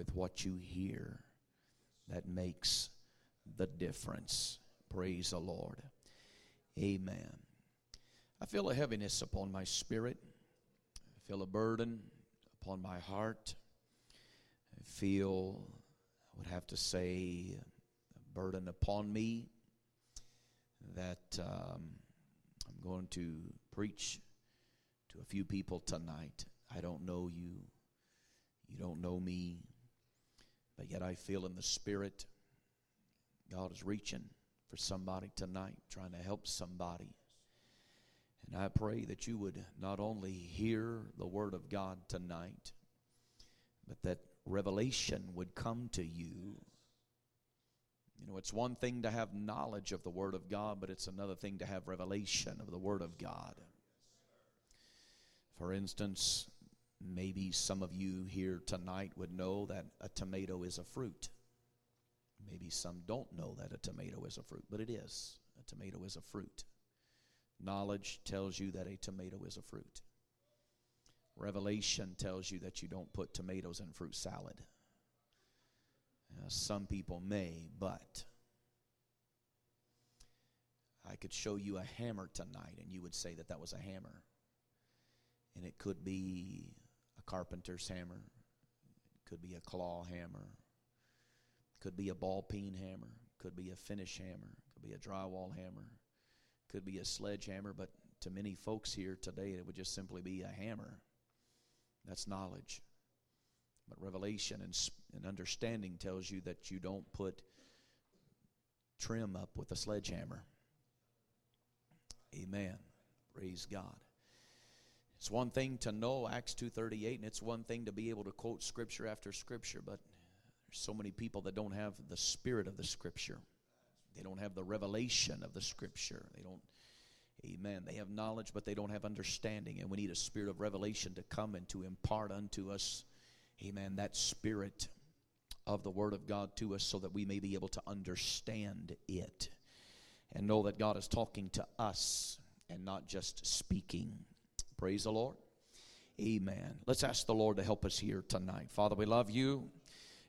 with what you hear that makes the difference. Praise the Lord. Amen. I feel a heaviness upon my spirit. I feel a burden upon my heart. I feel, I would have to say, a burden upon me that um, I'm going to preach to a few people tonight. I don't know you, you don't know me, but yet I feel in the Spirit God is reaching for somebody tonight, trying to help somebody. And I pray that you would not only hear the Word of God tonight, but that revelation would come to you. You know, it's one thing to have knowledge of the Word of God, but it's another thing to have revelation of the Word of God. For instance, maybe some of you here tonight would know that a tomato is a fruit. Maybe some don't know that a tomato is a fruit, but it is. A tomato is a fruit. Knowledge tells you that a tomato is a fruit. Revelation tells you that you don't put tomatoes in fruit salad. Uh, some people may, but I could show you a hammer tonight and you would say that that was a hammer. And it could be carpenter's hammer, could be a claw hammer, could be a ball peen hammer, could be a finish hammer, could be a drywall hammer, could be a sledgehammer, but to many folks here today, it would just simply be a hammer. That's knowledge. But revelation and, and understanding tells you that you don't put trim up with a sledgehammer. Amen. Praise God. It's one thing to know Acts 2:38 and it's one thing to be able to quote scripture after scripture, but there's so many people that don't have the spirit of the scripture. They don't have the revelation of the scripture. They don't Amen. They have knowledge, but they don't have understanding. And we need a spirit of revelation to come and to impart unto us, amen, that spirit of the Word of God to us so that we may be able to understand it and know that God is talking to us and not just speaking. Praise the Lord. Amen. Let's ask the Lord to help us here tonight. Father, we love you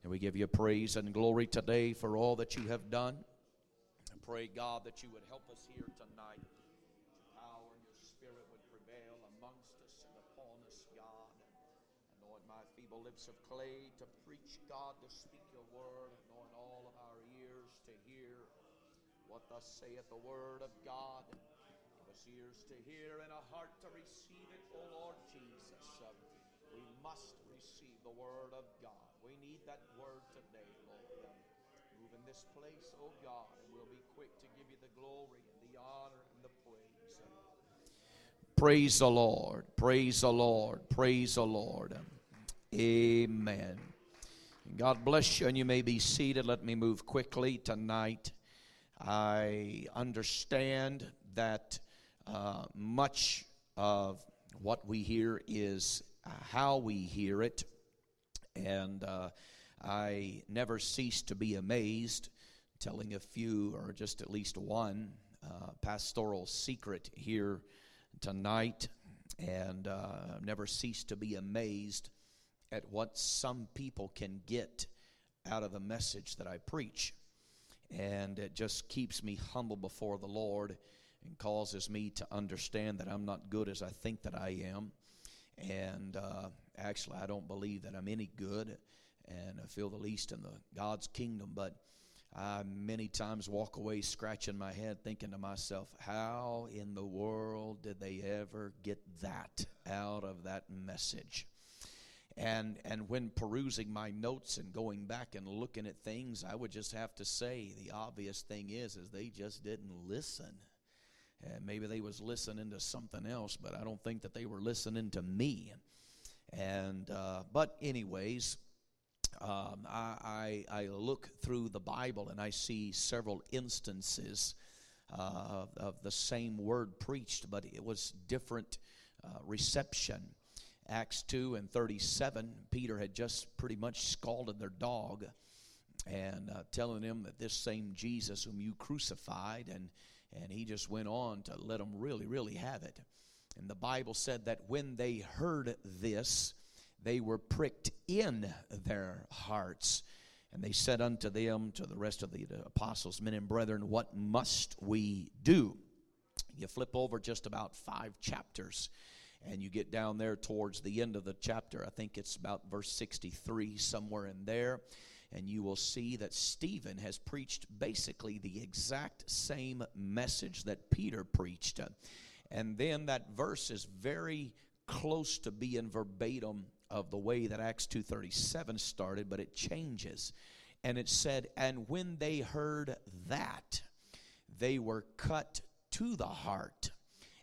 and we give you praise and glory today for all that you have done. I pray, God, that you would help us here tonight. Your power and your spirit would prevail amongst us and upon us, God. Anoint my feeble lips of clay to preach, God, to speak your word. Anoint all of our ears to hear what thus saith the word of God us ears to hear and a heart to receive it, O Lord Jesus. Uh, we must receive the Word of God. We need that Word today, Lord. Uh, move in this place, O God, and we'll be quick to give you the glory and the honor and the praise. Praise the Lord. Praise the Lord. Praise the Lord. Amen. God bless you, and you may be seated. Let me move quickly tonight. I understand that uh, much of what we hear is uh, how we hear it, and uh, I never cease to be amazed, telling a few or just at least one uh, pastoral secret here tonight, and uh, never cease to be amazed at what some people can get out of the message that I preach. And it just keeps me humble before the Lord and causes me to understand that I'm not good as I think that I am. And uh, actually, I don't believe that I'm any good, and I feel the least in the God's kingdom. But I many times walk away scratching my head, thinking to myself, "How in the world did they ever get that out of that message?" And and when perusing my notes and going back and looking at things, I would just have to say the obvious thing is is they just didn't listen. And maybe they was listening to something else, but I don't think that they were listening to me. And uh, but anyways, um, I, I, I look through the Bible and I see several instances uh, of, of, the same word preached, but it was different uh, reception. Acts 2 and 37, Peter had just pretty much scalded their dog and uh, telling them that this same Jesus whom you crucified and and he just went on to let them really, really have it. And the Bible said that when they heard this, they were pricked in their hearts. And they said unto them, to the rest of the apostles, men and brethren, what must we do? You flip over just about five chapters and you get down there towards the end of the chapter. I think it's about verse 63, somewhere in there. And you will see that Stephen has preached basically the exact same message that Peter preached. And then that verse is very close to being verbatim of the way that Acts 2:37 started, but it changes. And it said, "And when they heard that, they were cut to the heart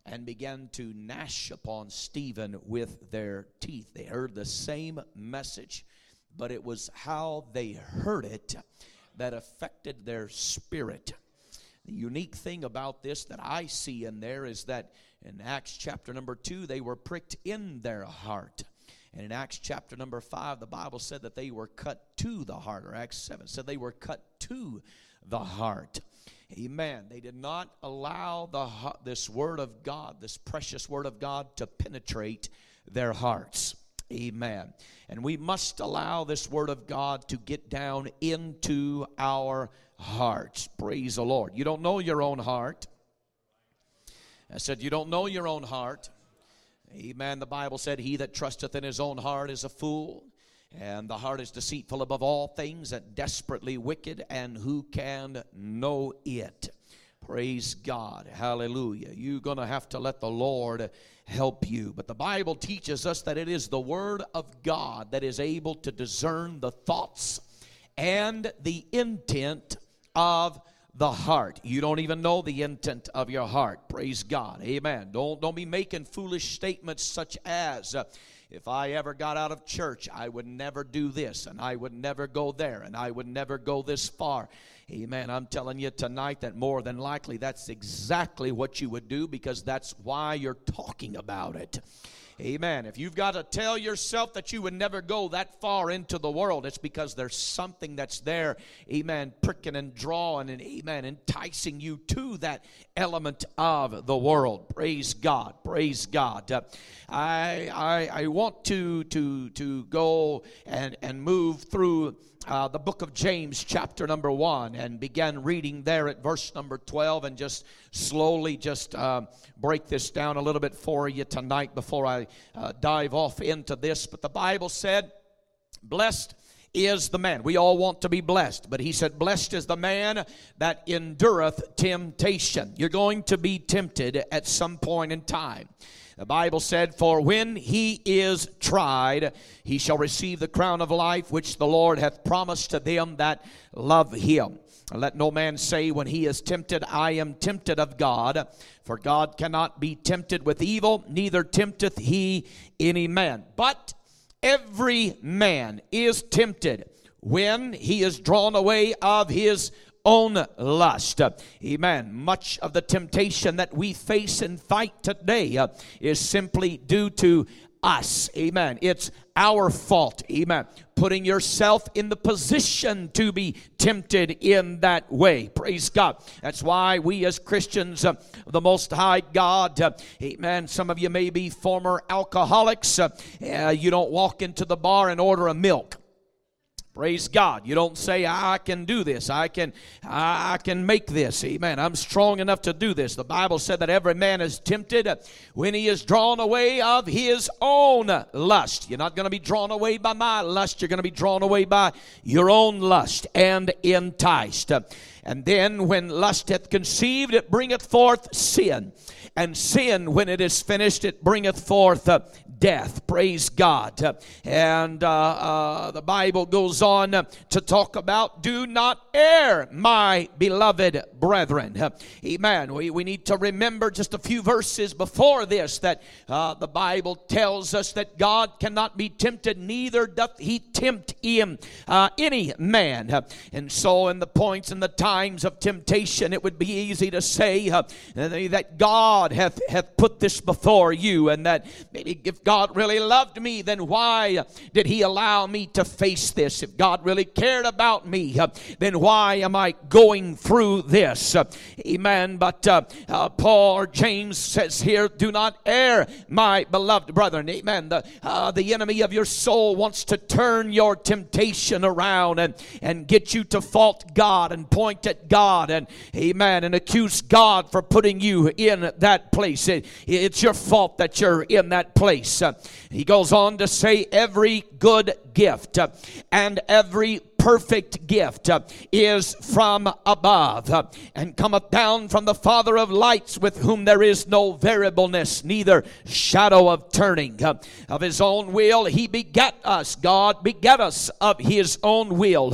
and began to gnash upon Stephen with their teeth." They heard the same message, but it was how they heard it that affected their spirit. The unique thing about this that I see in there is that in Acts chapter number 2 they were pricked in their heart. And in Acts chapter number 5, the Bible said that they were cut to the heart, or Acts 7 said they were cut to the heart. Amen. They did not allow the, this word of God, this precious word of God, to penetrate their hearts. Amen. And we must allow this word of God to get down into our hearts. Praise the Lord. You don't know your own heart. I said, You don't know your own heart. Amen. The Bible said, He that trusteth in his own heart is a fool. And the heart is deceitful above all things and desperately wicked, and who can know it? Praise God. Hallelujah. You're going to have to let the Lord help you. But the Bible teaches us that it is the Word of God that is able to discern the thoughts and the intent of the heart. You don't even know the intent of your heart. Praise God. Amen. Don't, don't be making foolish statements such as, uh, if I ever got out of church, I would never do this, and I would never go there, and I would never go this far. Amen. I'm telling you tonight that more than likely that's exactly what you would do because that's why you're talking about it. Amen. If you've got to tell yourself that you would never go that far into the world, it's because there's something that's there, amen, pricking and drawing and, amen, enticing you to that element of the world. Praise God. Praise God. Uh, I, I, I want to, to, to go and, and move through uh, the book of James, chapter number one, and began reading there at verse number 12 and just slowly just uh, break this down a little bit for you tonight before I uh, dive off into this. But the Bible said, Blessed is the man. We all want to be blessed, but he said, Blessed is the man that endureth temptation. You're going to be tempted at some point in time. The Bible said, For when he is tried, he shall receive the crown of life which the Lord hath promised to them that love him. Let no man say when he is tempted, I am tempted of God. For God cannot be tempted with evil, neither tempteth he any man. But every man is tempted when he is drawn away of his own lust. Amen. Much of the temptation that we face and fight today uh, is simply due to us. Amen. It's our fault. Amen. Putting yourself in the position to be tempted in that way. Praise God. That's why we as Christians, uh, the Most High God, uh, amen. Some of you may be former alcoholics. Uh, you don't walk into the bar and order a milk. Praise God. You don't say, I can do this. I can, I can make this. Amen. I'm strong enough to do this. The Bible said that every man is tempted when he is drawn away of his own lust. You're not going to be drawn away by my lust. You're going to be drawn away by your own lust and enticed. And then when lust hath conceived, it bringeth forth sin. And sin, when it is finished, it bringeth forth death. Praise God. And uh, uh, the Bible goes on to talk about do not err, my beloved brethren. Amen. We, we need to remember just a few verses before this that uh, the Bible tells us that God cannot be tempted, neither doth he tempt him uh, any man. And so, in the points and the times of temptation, it would be easy to say uh, that God hath, hath put this before you, and that maybe if God really loved me, then why did He allow me to face this? If God really cared about me, then why am I going through this? Amen. But uh, uh, Paul or James says here, do not err, my beloved brethren. Amen. The, uh, the enemy of your soul wants to turn your temptation around and, and get you to fault God and point at God and, amen, and accuse God for putting you in that place. It, it's your fault that you're in that place. He goes on to say, every good gift and every perfect gift is from above and cometh down from the Father of lights, with whom there is no variableness, neither shadow of turning. Of his own will, he begat us. God begat us of his own will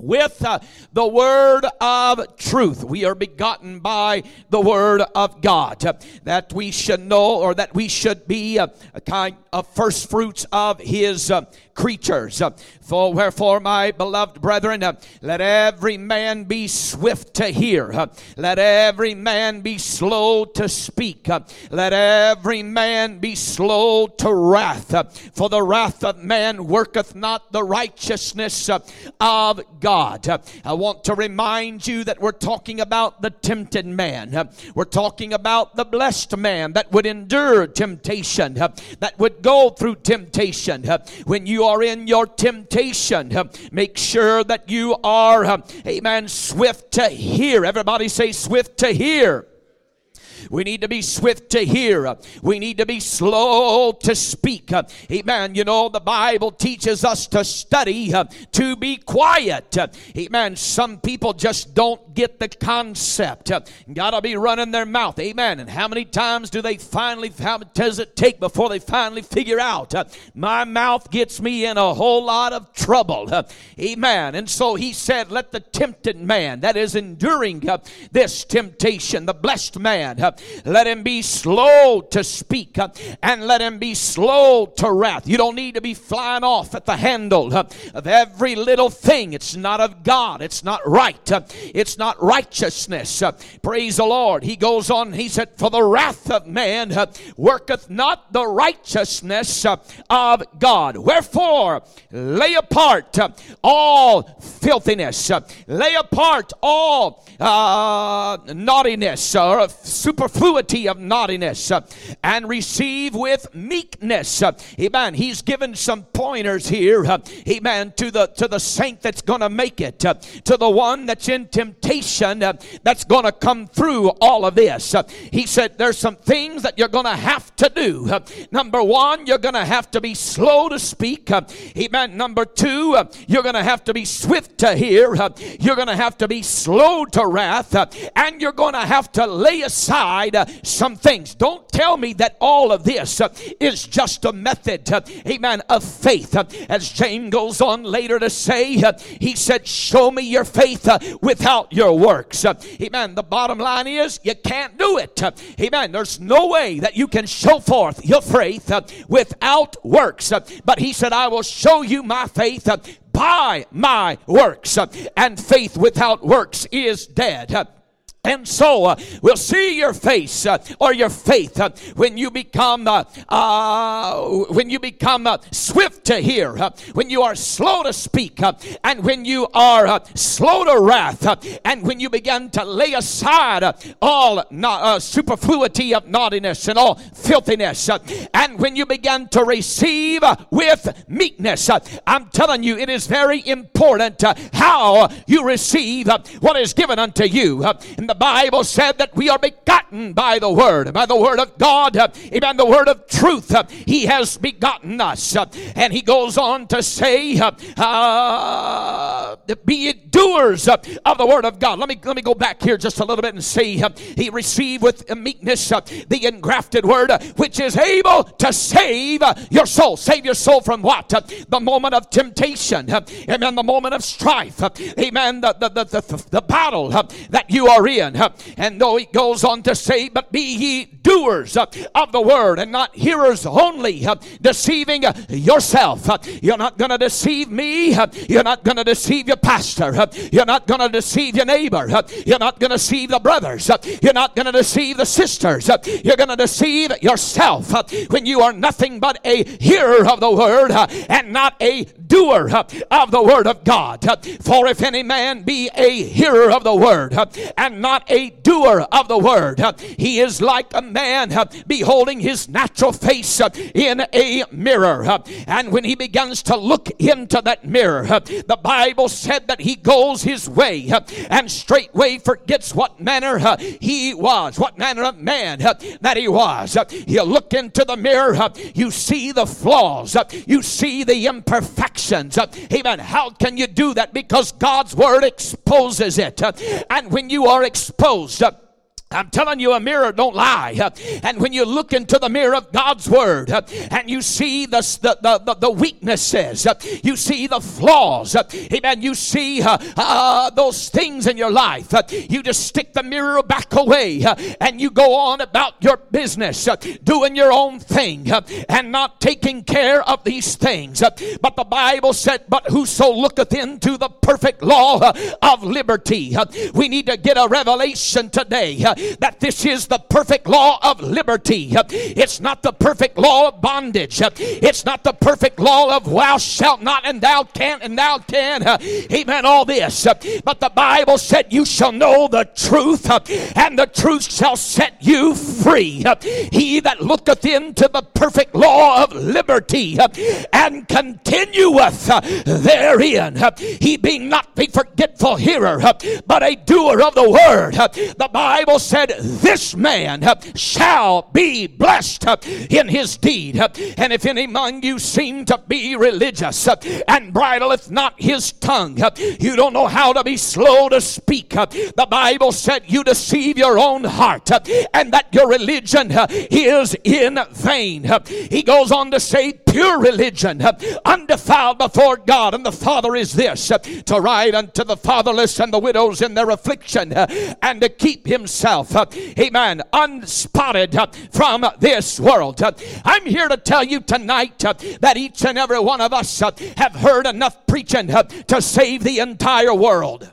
with uh, the word of truth. We are begotten by the word of God. That we should know or that we should be uh, a kind of first fruits of his uh, creatures. For wherefore, my beloved brethren, let every man be swift to hear, let every man be slow to speak, let every man be slow to wrath. For the wrath of man worketh not the righteousness of God. I want to remind you that we're talking about the tempted man. We're talking about the blessed man that would endure temptation, that would go through temptation. When you are in your temptation, make sure that you are, amen, swift to hear. Everybody say, swift to hear. We need to be swift to hear. We need to be slow to speak. Amen. You know, the Bible teaches us to study, to be quiet. Amen. Some people just don't get the concept. Gotta be running their mouth. Amen. And how many times do they finally, how does it take before they finally figure out? My mouth gets me in a whole lot of trouble. Amen. And so he said, let the tempted man that is enduring this temptation, the blessed man, let him be slow to speak uh, and let him be slow to wrath. You don't need to be flying off at the handle uh, of every little thing. It's not of God. It's not right. Uh, it's not righteousness. Praise the Lord. He goes on, he said, For the wrath of man worketh not the righteousness of God. Wherefore, lay apart all filthiness, lay apart all uh, naughtiness or super superfluity of naughtiness uh, and receive with meekness. Uh, amen. He's given some pointers here. Uh, amen. To the to the saint that's going to make it. Uh, to the one that's in temptation uh, that's going to come through all of this. Uh, he said there's some things that you're going to have to do. Number one, you're going to have to be slow to speak. Amen. Number two, you're going to have to be swift to hear. You're going to have to be slow to wrath. And you're going to have to lay aside aside uh, some things. Don't tell me that all of this uh, is just a method, uh, amen, of faith. Uh, as James goes on later to say, uh, he said, Show me your faith uh, without your works. amen. The bottom line is, you can't do it. amen. There's no way that you can show forth your faith without works. but he said, I will show you my faith by my works. and faith without works is dead. And so uh, we'll see your face uh, or your faith uh, when you become uh, uh, when you become uh, swift to hear, when you are slow to speak, and when you are slow to wrath, and when you begin to lay aside all superfluity of naughtiness and all filthiness, and when you begin to receive with meekness. I'm telling you, it is very important how you receive what is given unto you. And the Bible said that we are begotten by the Word, by the Word of God, amen, the Word of truth. He has begotten us. And he goes on to say, uh, be doers of the Word of God. Let me, let me go back here just a little bit and see. He received with meekness the engrafted Word, which is able to save your soul. Save your soul from what? The moment of temptation. Amen. The moment of strife. Amen. The, the, the, the, the battle that you are in And though he goes on to say, But be ye doers of the word and not hearers only, deceiving yourself. You're not going to deceive me. You're not going to deceive your pastor. You're not going to deceive your neighbor. You're not going to deceive the brothers. You're not going to deceive the sisters. You're going to deceive yourself when you are nothing but a hearer of the word and not a doer of the word of God. For if any man be a hearer of the word and not a doer of the word, he is like a man beholding his natural face in a mirror. And when he begins to look into that mirror, the Bible said that he goes his way and straightway forgets what manner he was, what manner of man that he was. You look into the mirror, you see the flaws, you see the imperfections. Amen. How can you do that? Because God's word exposes it. And when you are exposed, I'm telling you, a mirror don't lie. And when you look into the mirror of God's Word and you see the, the, the, the weaknesses, you see the flaws, amen, you see uh, uh, those things in your life, you just stick the mirror back away and you go on about your business, doing your own thing and not taking care of these things. But the Bible said, But whoso looketh into the perfect law of liberty, we need to get a revelation today that this is the perfect law of liberty. It's not the perfect law of bondage. It's not the perfect law of thou shalt not and thou can't and thou can. Amen. All this. But the Bible said, You shall know the truth, and the truth shall set you free. He that looketh into the perfect law of liberty and continueth therein, he being not a forgetful hearer, but a doer of the word. The Bible said, This man uh, shall be blessed uh, in his deed. Uh, and if any among you seem to be religious and bridleth not his tongue, you don't know how to be slow to speak. The Bible said you deceive your own heart and that your religion is in vain. He goes on to say, pure religion, uh, undefiled before God and the Father is this uh, to ride unto the fatherless and the widows in their affliction uh, and to keep himself amen, unspotted from this world. I'm here to tell you tonight that each and every one of us have heard enough preaching to save the entire world.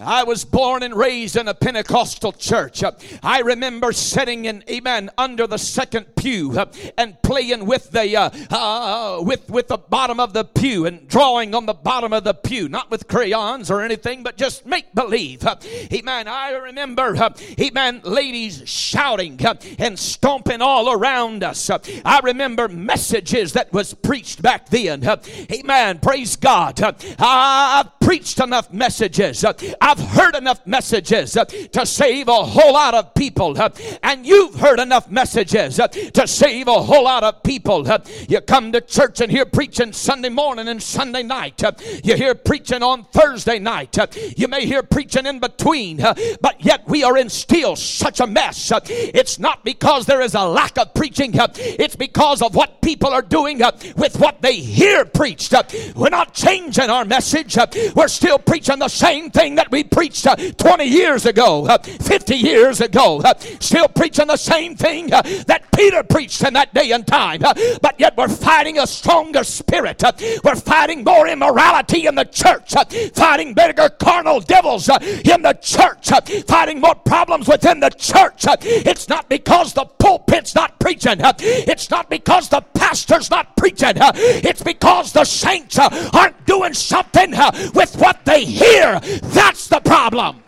I was born and raised in a Pentecostal church. I remember sitting in, amen, under the second pew uh, and playing with the uh, uh, with with the bottom of the pew and drawing on the bottom of the pew, not with crayons or anything, but just make believe. Uh, amen. I remember, uh, amen, ladies shouting and stomping all around us. I remember messages that was preached back then. Amen. Praise God. I've preached enough messages. I've heard enough messages uh, to save a whole lot of people, uh, and you've heard enough messages uh, to save a whole lot of people. Uh. You come to church and hear preaching Sunday morning and Sunday night. Uh. You hear preaching on Thursday night. Uh. You may hear preaching in between, but yet we are in still such a mess. It's not because there is a lack of preaching, it's because of what people are doing with what they hear preached. We're not changing our message, we're still preaching the same thing that we preached uh, 20 years ago, uh, 50 years ago, uh, still preaching the same thing uh, that Peter preached in that day and time. Uh, but yet we're fighting a stronger spirit. Uh, we're fighting more immorality in the church, fighting bigger carnal devils in the church, fighting more problems within the church. it's not because the pulpit's not preaching, it's not because the pastor's not preaching, it's because the saints aren't doing something with what they hear. That's the problem.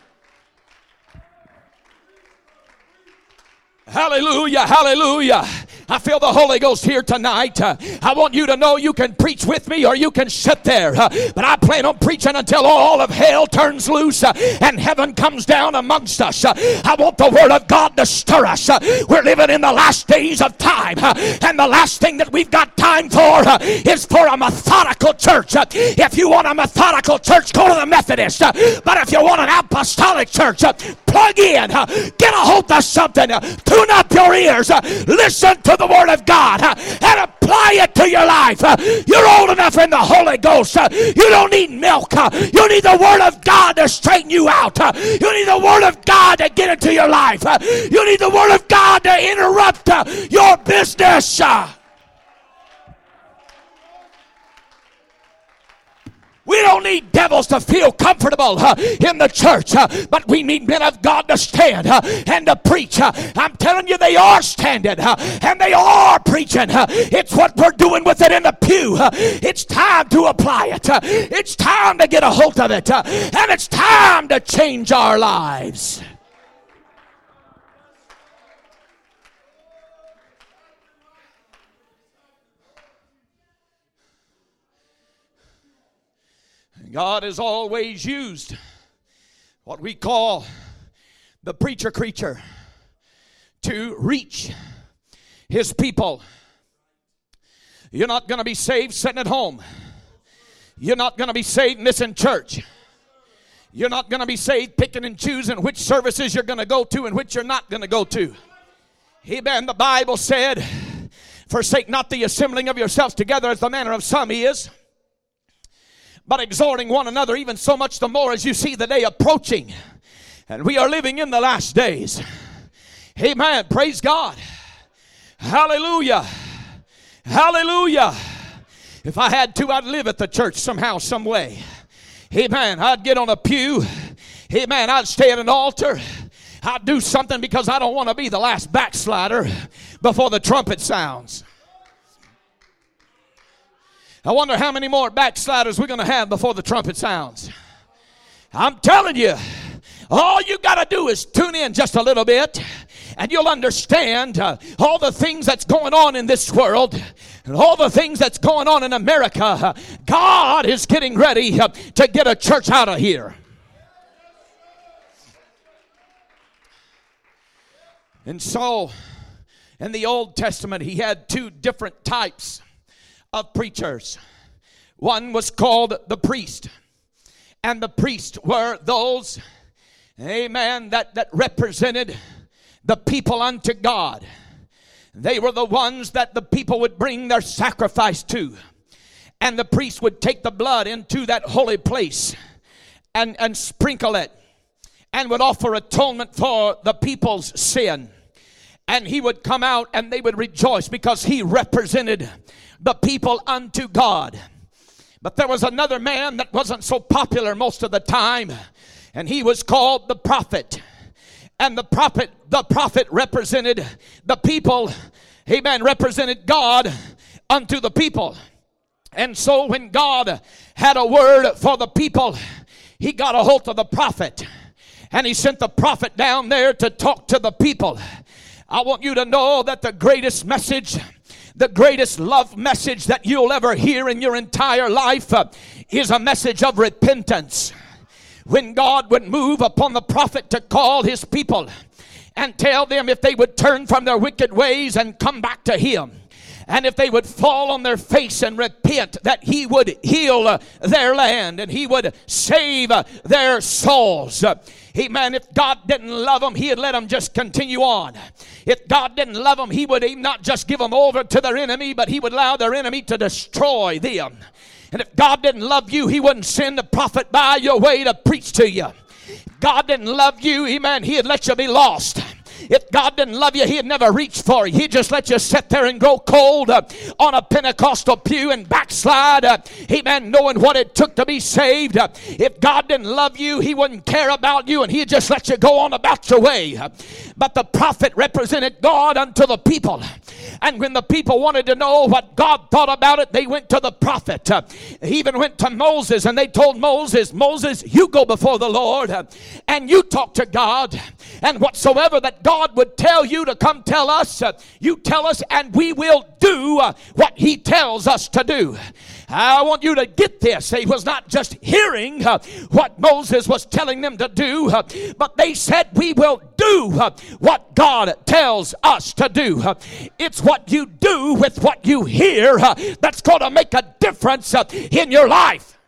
Hallelujah, hallelujah. I feel the Holy Ghost here tonight. Uh, I want you to know you can preach with me or you can sit there. Uh, but I plan on preaching until all of hell turns loose uh, and heaven comes down amongst us. Uh, I want the Word of God to stir us. Uh, we're living in the last days of time. Uh, and the last thing that we've got time for is for a methodical church. If you want a methodical church, go to the Methodist. But if you want an apostolic church, plug in, get a hold of something, tune up your ears, listen to the Word of God and apply it to your life. You're old enough in the Holy Ghost. You don't need milk. You need the Word of God to straighten you out. You need the Word of God to get into your life. You need the Word of God to interrupt your business. We don't need devils to feel comfortable uh, in the church, uh, but we need men of God to stand uh, and to preach. I'm telling you, they are standing and they are preaching. It's what we're doing with it in the pew. It's time to apply it, it's time to get a hold of it, and it's time to change our lives. God has always used what we call the preacher creature to reach his people. You're not going to be saved sitting at home. You're not going to be saved missing church. You're not going to be saved picking and choosing which services you're going to go to and which you're not going to go to. Amen. The Bible said, Forsake not the assembling of yourselves together as the manner of some is but exhorting one another, even so much the more as you see the day approaching. And we are living in the last days. Amen. Praise God. Hallelujah. Hallelujah. If I had to, I'd live at the church somehow, some way. Amen. I'd get on a pew. Amen. I'd stay at an altar. I'd do something because I don't want to be the last backslider before the trumpet sounds. I wonder how many more backsliders we're going to have before the trumpet sounds. I'm telling you, all you got to do is tune in just a little bit and you'll understand uh, all the things that's going on in this world and all the things that's going on in America. God is getting ready uh, to get a church out of here. And so, in the Old Testament, he had two different types of preachers. One was called the priest, and the priests were those, amen, that, that represented the people unto God. They were the ones that the people would bring their sacrifice to. And the priest would take the blood into that holy place and, and sprinkle it and would offer atonement for the people's sin. And he would come out and they would rejoice because he represented the people unto God. But there was another man that wasn't so popular most of the time, and he was called the prophet. And the prophet, the prophet represented the people, amen, represented God unto the people. And so when God had a word for the people, he got a hold of the prophet and he sent the prophet down there to talk to the people. I want you to know that the greatest message the greatest love message that you'll ever hear in your entire life uh, is a message of repentance. When God would move upon the prophet to call his people and tell them if they would turn from their wicked ways and come back to him and if they would fall on their face and repent, that He would heal uh, their land and He would save uh, their souls. Amen. If God didn't love them, He'd let them just continue on. If God didn't love them, He would not just give them over to their enemy, but He would allow their enemy to destroy them. And if God didn't love you, He wouldn't send a prophet by your way to preach to you. If God didn't love you, Amen, He'd let you be lost. If God didn't love you, He'd never reach for you. He'd just let you sit there and grow cold uh, on a Pentecostal pew and backslide. Uh, amen. Knowing what it took to be saved. Uh, if God didn't love you, He wouldn't care about you and He'd just let you go on about your way. Uh, but the prophet represented God unto the people. And when the people wanted to know what God thought about it, they went to the prophet. Uh, he even went to Moses and they told Moses, Moses, you go before the Lord uh, and you talk to God. And whatsoever that God would tell you to come tell us, you tell us, and we will do uh, what He tells us to do. I want you to get this. He was not just hearing uh, what Moses was telling them to do, uh, but they said, We will do what God tells us to do. It's what you do with what you hear that's going to make a difference in your life.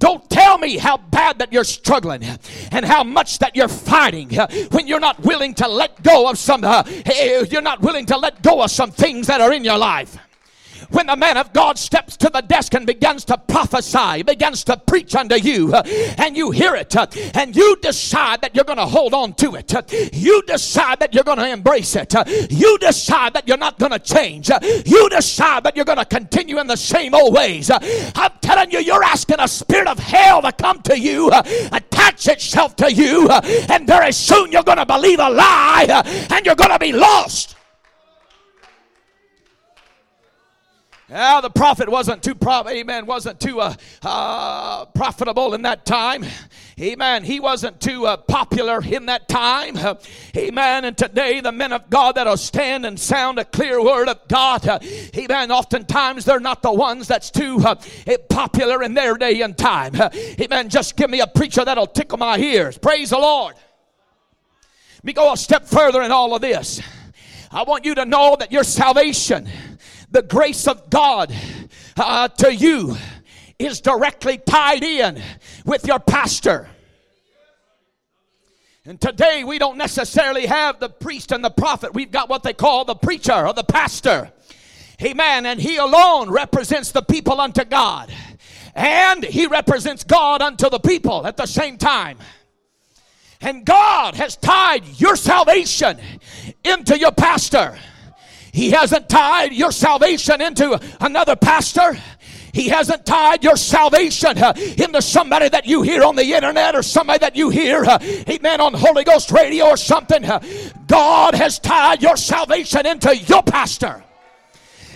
Don't tell me how bad that you're struggling and how much that you're fighting when you're not willing to let go of some, uh, you're not willing to let go of some things that are in your life when the man of God steps to the desk and begins to prophesy, begins to preach unto you, uh, and you hear it, uh, and you decide that you're going to hold on to it, uh, you decide that you're going to embrace it, you decide that you're not going to change, you decide that you're going to continue in the same old ways. I'm telling you, you're asking a spirit of hell to come to you, attach itself to you, and very soon you're going to believe a lie and you're going to be lost. Yeah, the prophet wasn't too pro- amen wasn't too uh, uh, profitable in that time. Amen. He wasn't too uh, popular in that time. Amen. And today, the men of God that'll stand and sound a clear word of God. Amen. Oftentimes, they're not the ones that's too uh, popular in their day and time. amen. Just give me a preacher that'll tickle my ears. Praise the Lord. Let me go a step further in all of this. I want you to know that your salvation the grace of God uh, to you is directly tied in with your pastor. And today we don't necessarily have the priest and the prophet. We've got what they call the preacher or the pastor. Amen. And he alone represents the people unto God. And he represents God unto the people at the same time. And God has tied your salvation into your pastor. He hasn't tied your salvation into another pastor. He hasn't tied your salvation uh, into somebody that you hear on the internet or somebody that you hear, uh, amen, on Holy Ghost radio or something. Uh, God has tied your salvation into your pastor.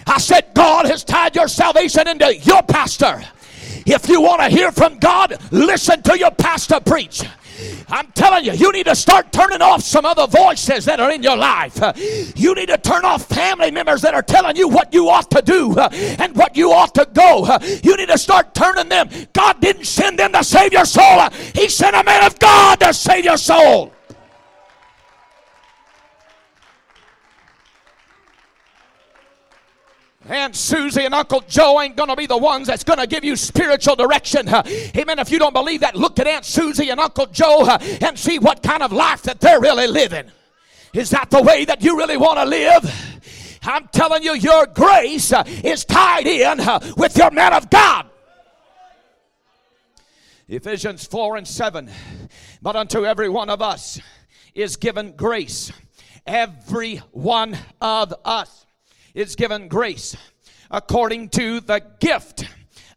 I said, God has tied your salvation into your pastor. If you want to hear from God, listen to your pastor preach. I'm telling you, you need to start turning off some other voices that are in your life. You need to turn off family members that are telling you what you ought to do uh, and what you ought to go. Uh, you need to start turning them. God didn't send them to save your soul, uh, He sent a man of God to save your soul. Aunt Susie and Uncle Joe ain't to be the ones that's to give you spiritual direction. Amen. If you don't believe that, look at Aunt Susie and Uncle Joe and see what kind of life that they're really living. Is that the way that you really want to live? I'm telling you, your grace uh, is tied in with your man of God. Ephesians 4 and 7. But unto every one of us is given grace. Every one of us is given grace according to the gift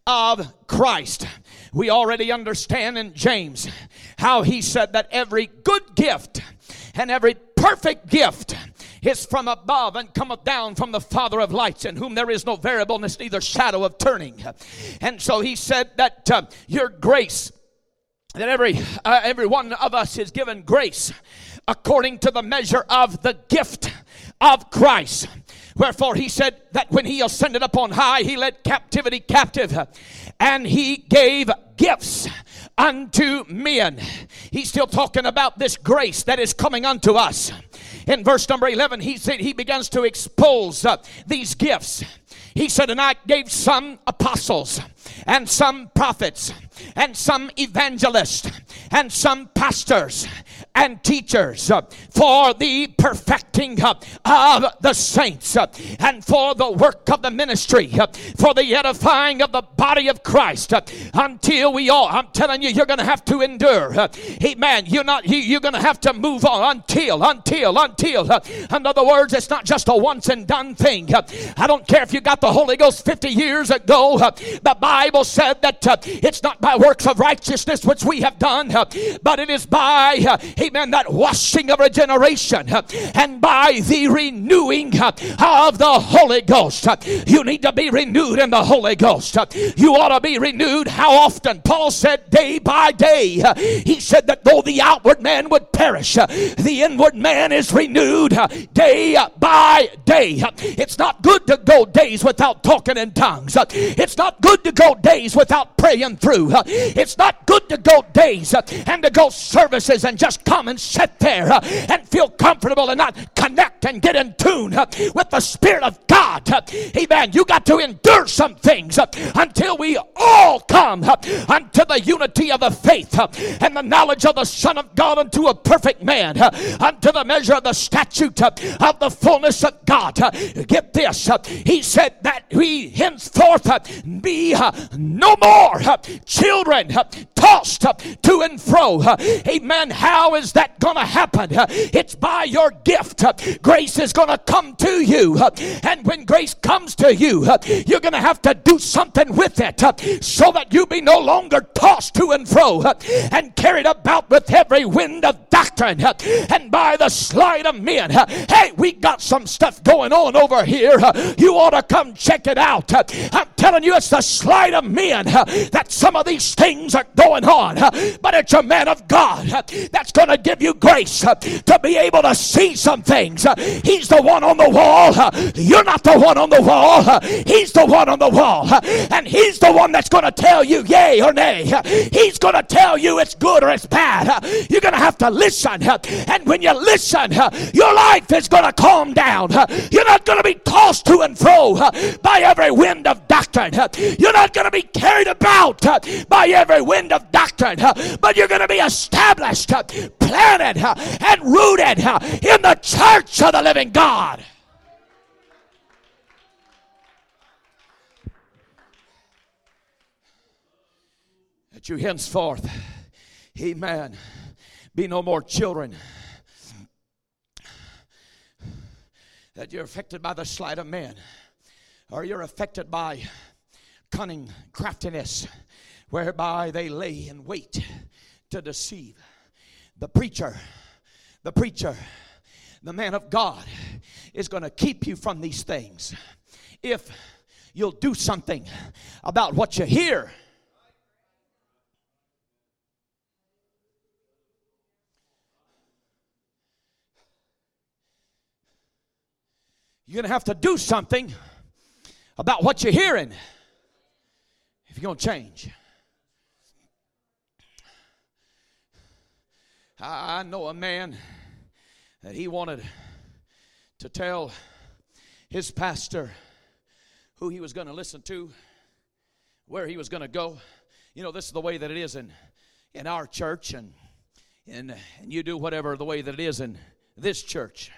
of Christ. We already understand in James how he said that every good gift and every perfect gift is from above and cometh down from the Father of lights, in whom there is no variableness, neither shadow of turning. And so he said that uh, your grace, that every uh, every one of us is given grace according to the measure of the gift of Christ. Wherefore he said that when he ascended up on high, he led captivity captive and he gave gifts unto men. He's still talking about this grace that is coming unto us. In verse number 11, he said he begins to expose uh, these gifts. He said, And I gave some apostles, and some prophets, and some evangelists, and some pastors, and teachers uh, for the perfecting uh, of the saints, uh, and for the work of the ministry, uh, for the edifying of the body of Christ, uh, until we all, I'm telling you, you're going to have to endure. Uh, amen. You're not, you, you're going to have to move on until, until, until. In other words, it's not just a once and done thing. I don't care if you got the Holy Ghost 50 years ago. The Bible said that it's not by works of righteousness which we have done, but it is by, amen, that washing of regeneration and by the renewing of the Holy Ghost. You need to be renewed in the Holy Ghost. You ought to be renewed. How often? Paul said, day by day. He said that though the outward man would perish, the inward man is renewed day by day. It's not good to go days without talking in tongues. It's not good to go days without praying through. It's not good to go days and to go services and just come and sit there uh, and feel comfortable and not connect and get in tune uh, with the Spirit of God. Uh, amen. You got to endure some things until we all come unto the unity of the faith and the knowledge of the Son of God unto a perfect man, unto the measure of the statute of the fullness of God. Get this. He said that we henceforth be no more children tossed to and fro. Amen. How is that going to happen? It's by your gift. Grace is going to come to you. And when grace comes to you, you're going to have to do something with it so that you be no longer tossed to and fro and carried about with every wind of doctrine and by the slide of men. Hey, we got some stuff going on over here. You ought to come check it out. I'm telling you, it's the slide of men that some of these things are going on. But it's a man of God that's going to give you grace uh, to be able to see some things. Uh, he's the one on the wall. Uh, you're not the one on the wall. He's the one on the wall. And he's the one that's going to tell you yay or nay. He's going to tell you it's good or it's bad. You're going to have to listen. And when you listen, your life is going to calm down. You're not going to be tossed to and fro by every wind of doctrine. You're not going to be carried about by every wind of doctrine, but you're going to be established, planted, and rooted in the church of the living God. That you henceforth, amen, be no more children. That you're affected by the sleight of men, or you're affected by cunning craftiness, whereby they lay in wait to deceive. The preacher, the preacher, the man of God is going to keep you from these things if you'll do something about what you hear. You're going to have to do something about what you're hearing if you're going to change. I know a man that he wanted to tell his pastor who he was going to listen to, where he was going to go. You know, this is the way that it is in, in our church, and, and, and you do whatever the way that it is in this church.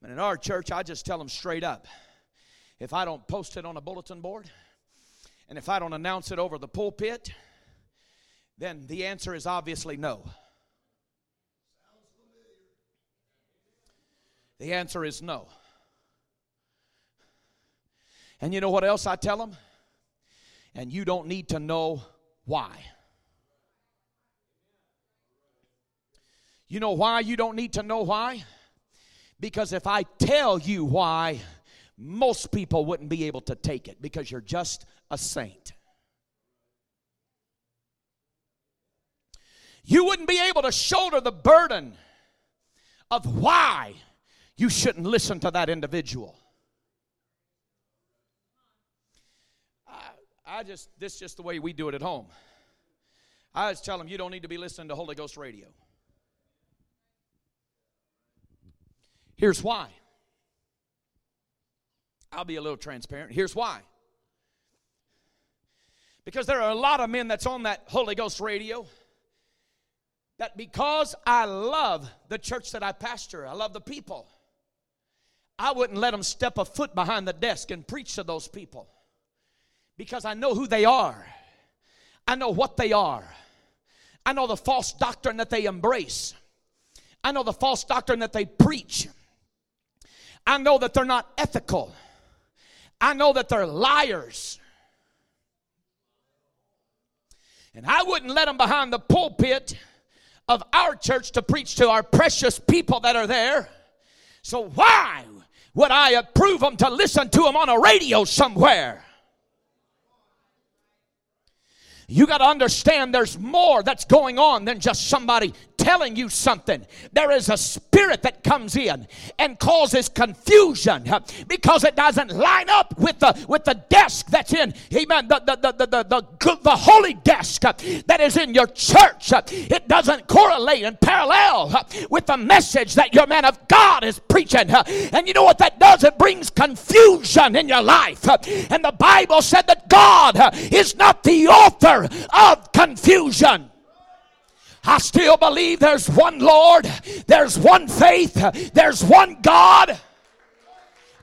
But in our church, I just tell them straight up if I don't post it on a bulletin board, and if I don't announce it over the pulpit, then the answer is obviously no. The answer is no. And you know what else I tell them? And you don't need to know why. You know why you don't need to know why? Because if I tell you why, most people wouldn't be able to take it because you're just a saint. You wouldn't be able to shoulder the burden of why you shouldn't listen to that individual. I, just, this is just the way we do it at home. I just tell them you don't need to be listening to Holy Ghost radio. Here's why. I'll be a little transparent. Here's why. Because there are a lot of men that's on that Holy Ghost radio that because I love the church that I pastor, I love the people, I wouldn't let them step a foot behind the desk and preach to those people because I know who they are. I know what they are. I know the false doctrine that they embrace. I know the false doctrine that they preach. I know that they're not ethical. I know that they're liars. And I wouldn't let them behind the pulpit of our church to preach to our precious people that are there. So, why would I approve them to listen to them on a radio somewhere? You got to understand there's more that's going on than just somebody telling you something. There is a spirit that comes in and causes confusion because it doesn't line up with the with the desk that's in, amen, the, the, the, the, the, the, the holy desk that is in your church. It doesn't correlate and parallel with the message that your man of God is preaching. And you know what that does? It brings confusion in your life. And the Bible said that God is not the author of confusion. I still believe there's one Lord, there's one faith, there's one God,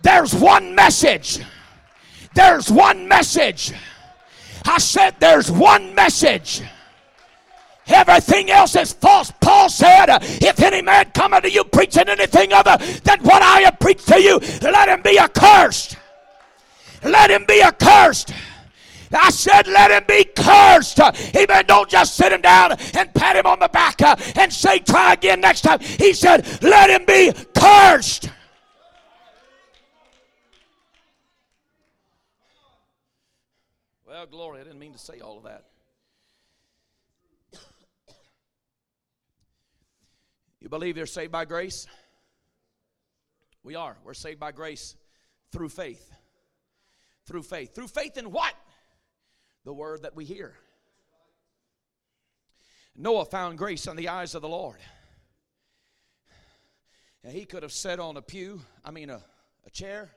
there's one message. There's one message. I said there's one message. Everything else is false. Paul said, If any man come unto you preaching anything other than what I have preached to you, let him be accursed. Let him be accursed. I said, let him be cursed. Amen. Don't just sit him down and pat him on the back uh, and say, try again next time. He said, let him be cursed. Well, glory, I didn't mean to say all of that. You believe you're saved by grace? We are. We're saved by grace through faith. Through faith. Through faith in what? The word that we hear. Noah found grace in the eyes of the Lord. And he could have sat on a pew, I mean, a, a chair,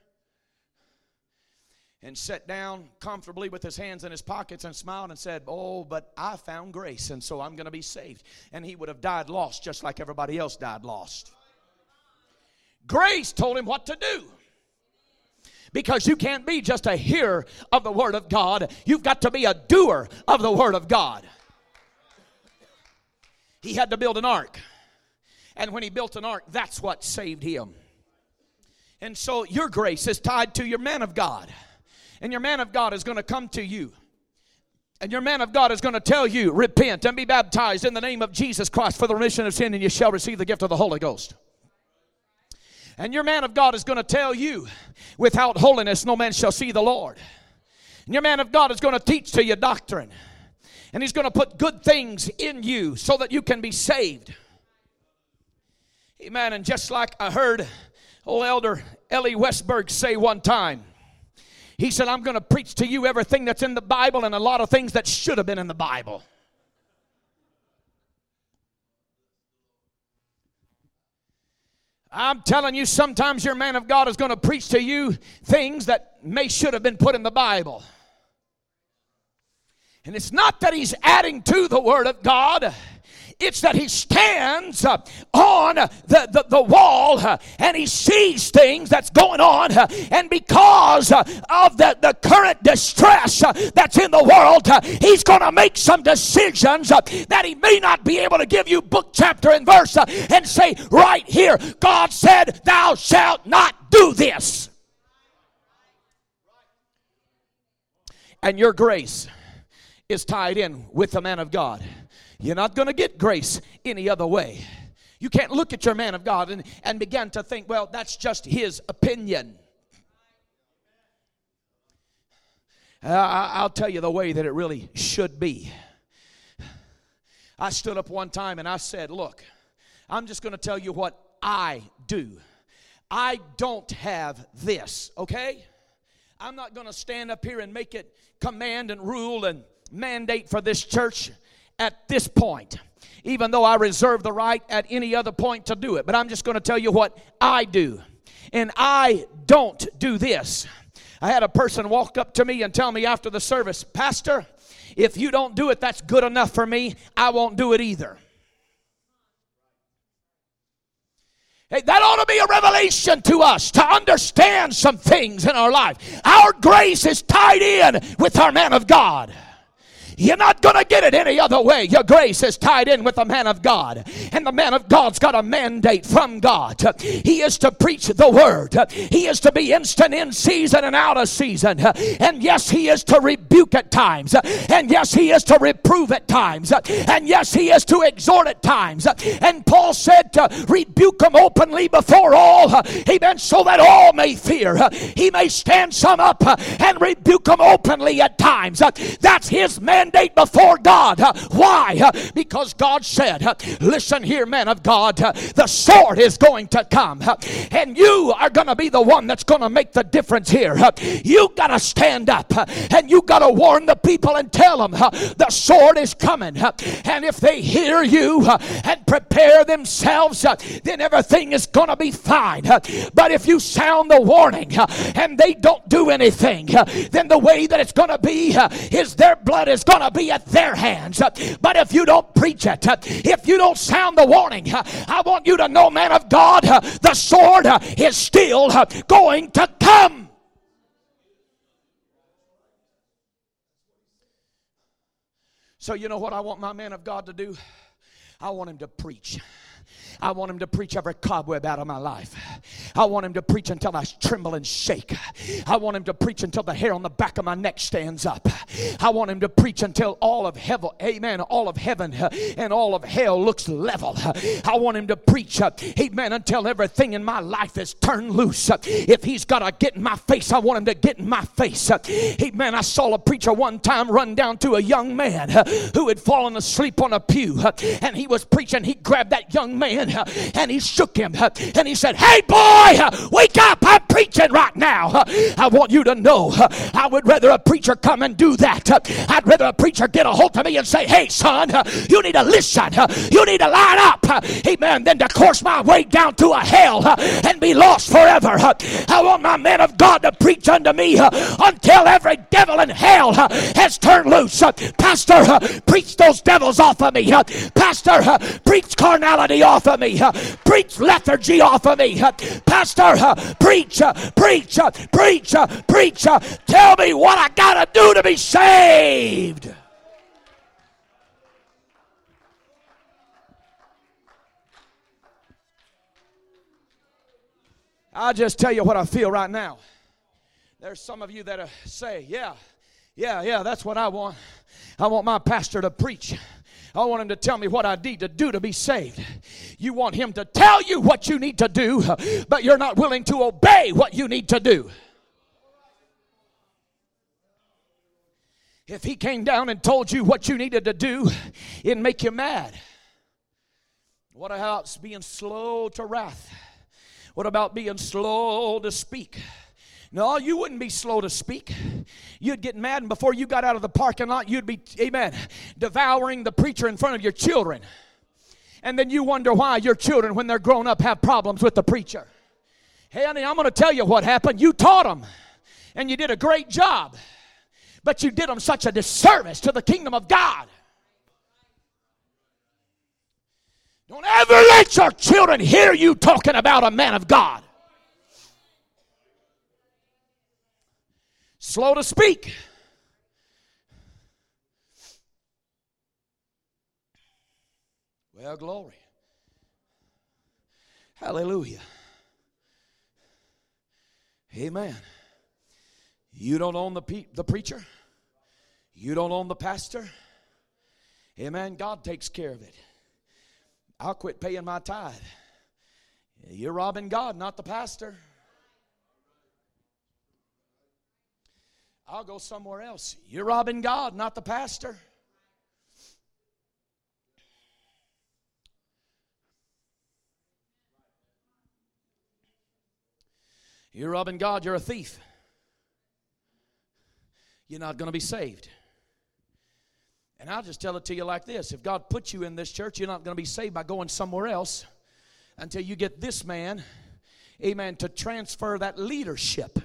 and sat down comfortably with his hands in his pockets and smiled and said, Oh, but I found grace, and so I'm going to be saved. And he would have died lost just like everybody else died lost. Grace told him what to do. Because you can't be just a hearer of the Word of God, you've got to be a doer of the Word of God. He had to build an ark. And when he built an ark, that's what saved him. And so your grace is tied to your man of God. And your man of God is going to come to you. And your man of God is going to tell you, repent and be baptized in the name of Jesus Christ for the remission of sin, and you shall receive the gift of the Holy Ghost. And your man of God is going to tell you, without holiness, no man shall see the Lord. And your man of God is going to teach to you doctrine. And he's going to put good things in you so that you can be saved. Amen. And just like I heard old elder Ellie Westberg say one time, he said, I'm going to preach to you everything that's in the Bible and a lot of things that should have been in the Bible. I'm telling you, sometimes your man of God is going to preach to you things that may should have been put in the Bible. And it's not that he's adding to the Word of God, it's that he stands uh, on the, the, the wall uh, and he sees things that's going on. Uh, and because of the, the current distress that's in the world, he's going to make some decisions that he may not be able to give you book, chapter, and verse and say, right here, God said, Thou shalt not do this. And your grace is tied in with the man of God. You're not going to get grace any other way. You can't look at your man of God and, and begin to think, well, that's just his opinion. Uh, I'll tell you the way that it really should be. I stood up one time and I said, Look, I'm just going to tell you what I do. I don't have this, okay? I'm not going to stand up here and make it command and rule and mandate for this church at this point, even though I reserve the right at any other point to do it. But I'm just going to tell you what I do. And I don't do this. I had a person walk up to me and tell me after the service, Pastor, if you don't do it, that's good enough for me. I won't do it either. Hey, that ought to be a revelation to us to understand some things in our life. Our grace is tied in with our man of God. You're not going to get it any other way. Your grace is tied in with the man of God. And the man of God's got a mandate from God. He is to preach the word, he is to be instant in season and out of season. And yes, he is to rebuke at times. And yes, he is to reprove at times. And yes, he is to exhort at times. And Paul said to rebuke them openly before all. Amen. So that all may fear. He may stand some up and rebuke them openly at times. That's his mandate mandate before God. Why? Because God said, Listen here, man of God, the sword is going to come, and you are going to be the one that's going to make the difference here. You got to stand up and you got to warn the people and tell them the sword is coming. And if they hear you and prepare themselves, then everything is going to be fine. But if you sound the warning and they don't do anything, then the way that it's going to be is their blood is going to be at their hands. But if you don't preach it, if you don't sound the warning, I want you to know, man of God, the sword is still going to come. So, you know what I want my man of God to do? I want him to preach. I want him to preach every cobweb out of my life. I want him to preach until I tremble and shake. I want him to preach until the hair on the back of my neck stands up. I want him to preach until all of heaven, amen, all of heaven uh, and all of hell looks level. I want him to preach, uh, amen, until everything in my life is turned loose. If he's got to get in my face, I want him to get in my face. Amen. I saw a preacher one time run down to a young man uh, who had fallen asleep on a pew and he was preaching. He grabbed that young man and he shook him and he said, Hey boy, wake up, I'm preaching right now. I want you to know I would rather a preacher come and do that. I'd rather a preacher get a hold of me and say, Hey son, you need to listen, you need to line up, amen, than to course my way down to a hell and be lost forever. I want my men of God to preach unto me until every devil in hell has turned loose. Pastor, preach those devils off of me. Pastor, preach carnality off of me. Preach lethargy off of me. Pastor, preach, preach, preach, preach. Tell me what I got to do to be saved. I'll just tell you what I feel right now. There's some of you that uh, say, Yeah, yeah, yeah, that's what I want. I want my pastor to preach. I want him to tell me what I need to do to be saved. You want him to tell you what you need to do, but you're not willing to obey what you need to do. If he came down and told you what you needed to do, it'd make you mad. What about being slow to wrath? What about being slow to speak? No, you wouldn't be slow to speak. You'd get mad, and before you got out of the parking lot, you'd be, amen, devouring the preacher in front of your children. And then you wonder why your children, when they're grown up, have problems with the preacher. Hey, honey, I'm going to tell you what happened. You taught them, and you did a great job, but you did them such a disservice to the kingdom of God. Don't ever let your children hear you talking about a man of God. Slow to speak. Well, glory. Hallelujah. Amen. You don't own the, pe- the preacher. You don't own the pastor. Amen. God takes care of it. I'll quit paying my tithe. You're robbing God, not the pastor. I'll go somewhere else. You're robbing God, not the pastor. You're robbing God, you're a thief. You're not going to be saved. And I'll just tell it to you like this if God puts you in this church, you're not going to be saved by going somewhere else until you get this man, amen, to transfer that leadership.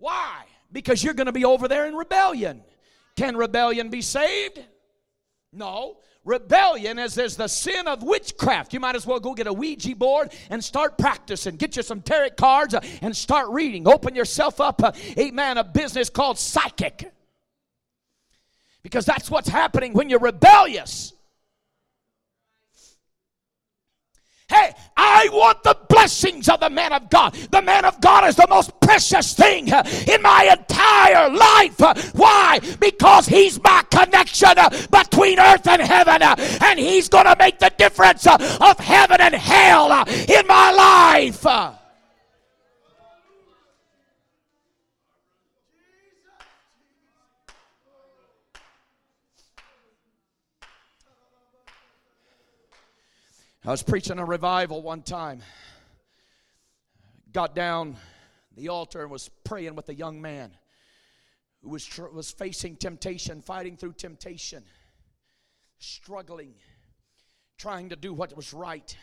Why? Because you're going to be over there in rebellion. Can rebellion be saved? No. Rebellion is, is the sin of witchcraft. You might as well go get a Ouija board and start practicing. Get you some tarot cards uh, and start reading. Open yourself up, uh, amen, a business called psychic. Because that's what's happening when you're rebellious. Hey, I want the blessings of the man of God. The man of God is the most precious thing uh, in my entire life. Uh, why? Because he's my connection uh, between earth and heaven, and he's going to make the difference of heaven and hell in my life. I was preaching a revival one time. Got down the altar and was praying with a young man who was, tr- was facing temptation, fighting through temptation, struggling, trying to do what was right.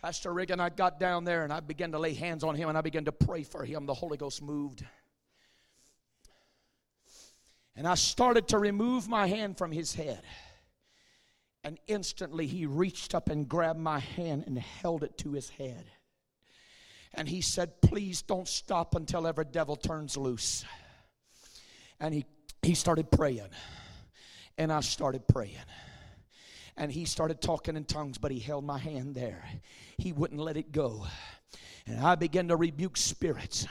Pastor Reagan, I got down there and I began to lay hands on him and I began to pray for him. The Holy Ghost moved. And I started to remove my hand from his head. And instantly he reached up and grabbed my hand and held it to his head. And he said, Please don't stop until every devil turns loose. And he, he started praying. And I started praying. And he started talking in tongues, but he held my hand there. He wouldn't let it go. And I began to rebuke spirits.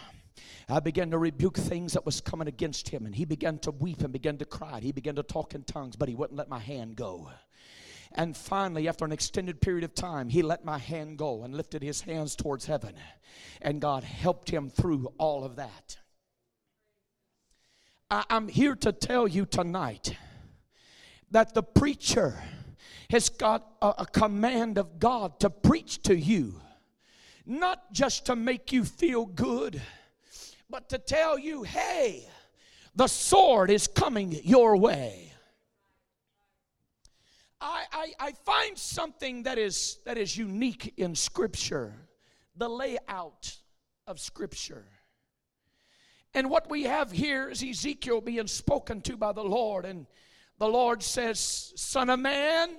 I began to rebuke things that was coming against him, and he began to weep and began to cry. He began to talk in tongues, but he wouldn't let my hand go. And finally, after an extended period of time, he let my hand go and lifted his hands towards heaven. And God helped him through all of that. I, am here to tell you tonight that the preacher has got a, a command of God to preach to you, not just to make you feel good, but to tell you, hey, the sword is coming your way. I, I, I, find something that is, that is unique in Scripture the layout of Scripture. And what we have here is Ezekiel being spoken to by the Lord. And the Lord says, Son of man,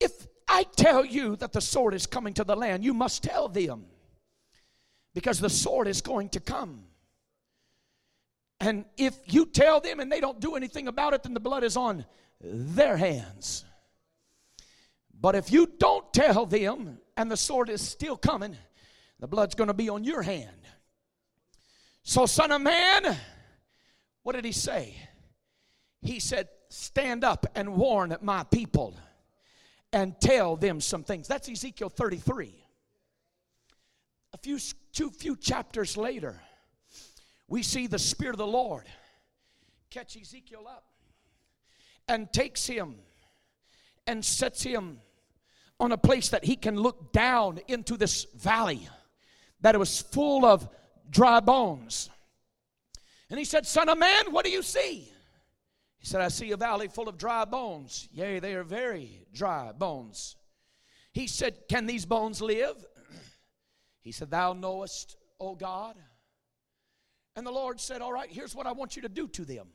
if I tell you that the sword is coming to the land, you must tell them because the sword is going to come. And if you tell them and they don't do anything about it, then the blood is on their hands. But if you don't tell them and the sword is still coming, the blood's going to be on your hand. So, son of man, what did he say? He said, Stand up and warn my people and tell them some things. That's Ezekiel 33. A few, two, few chapters later, we see the Spirit of the Lord catch Ezekiel up and takes him and sets him on a place that he can look down into this valley that was full of dry bones. And he said, Son of man, what do you see? He said, I see a valley full of dry bones. Yea, they are very dry bones. He said, Can these bones live? He said, Thou knowest, O God. And the Lord said, All right, here's what I want you to do to them.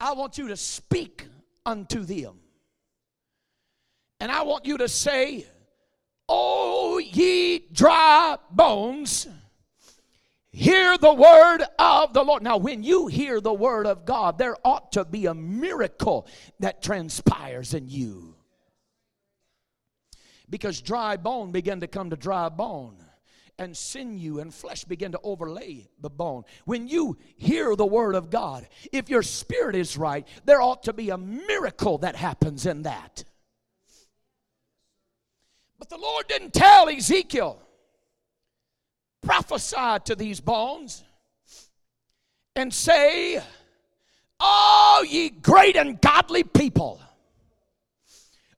I want you to speak unto them. And I want you to say, O ye dry bones, hear the word of the Lord. Now, when you hear the word of God, there ought to be a miracle that transpires in you. Because dry bone began to come to dry bone and sinew and flesh begin to overlay the bone. When you hear the word of God, if your spirit is right, there ought to be a miracle that happens in that. But the Lord didn't tell Ezekiel, prophesy to these bones and say, Oh, ye great and godly people,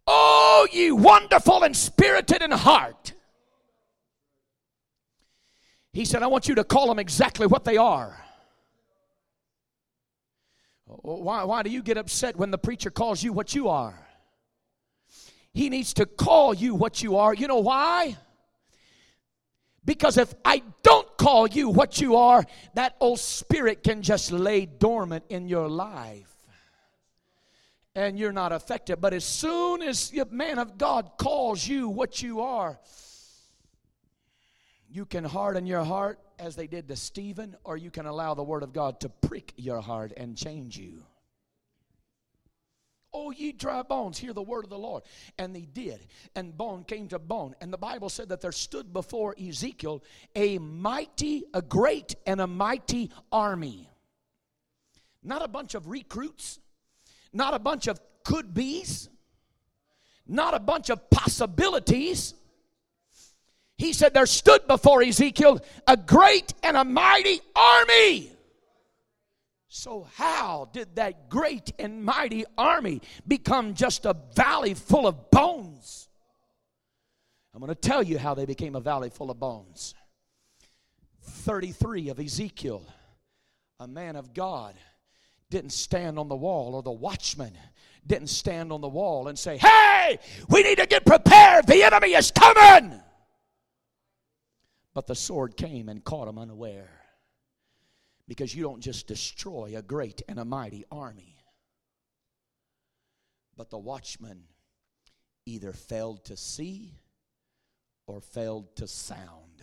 oh, ye wonderful and spirited in heart. He said, I want you to call them exactly what they are. Oh, why, why do you get upset when the preacher calls you what you are? He needs to call you what you are. You know why? Because if I don't call you what you are, that old spirit can just lay dormant in your life. And you're not affected. But as soon as the man of God calls you what you are, you can harden your heart as they did to Stephen, or you can allow the Word of God to prick your heart and change you. Oh, ye dry bones, hear the word of the Lord. And they did. And bone came to bone. And the Bible said that there stood before Ezekiel a mighty, a great, and a mighty army. Not a bunch of recruits, not a bunch of could be's, not a bunch of possibilities he said, There stood before Ezekiel a great and a mighty army So, how did that great and mighty army become just a valley full of bones? I'm going to tell you how they became a valley full of bones. 33 of Ezekiel, a man of God, didn't stand on the wall, or the watchman didn't stand on the wall and say, Hey, we need to get prepared. The enemy is coming. But the sword came and caught him unaware. Because you don't just destroy a great and a mighty army, but the watchman either failed to see or failed to sound.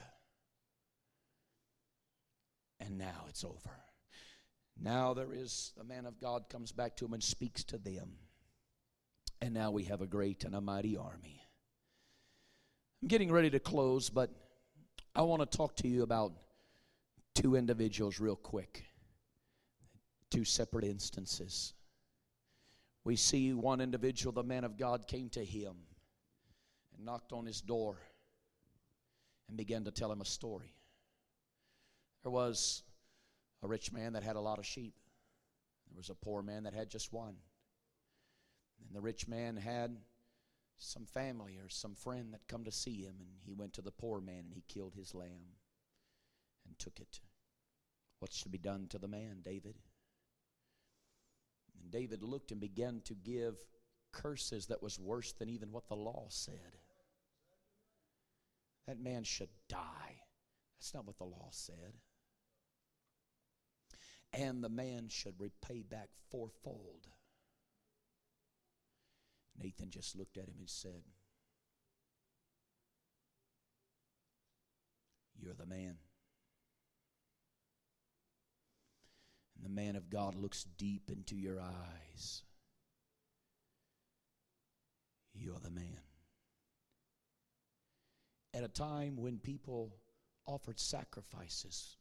And now it's over. Now there is the man of God comes back to him and speaks to them. And now we have a great and a mighty army. I'm getting ready to close, but I want to talk to you about two individuals real quick. Two separate instances. We see one individual, the man of God, came to him and knocked on his door and began to tell him a story. There was a rich man that had a lot of sheep, there was a poor man that had just one. And the rich man had some family or some friend that come to see him, and he went to the poor man and he killed his lamb and took it. What should be done to the man, David? And David looked and began to give curses that was worse than even what the law said. That man should die. That's not what the law said. And the man should repay back fourfold. Nathan just looked at him and said, You're the man. And the man of God looks deep into your eyes. You're the man. At a time when people offered sacrifices,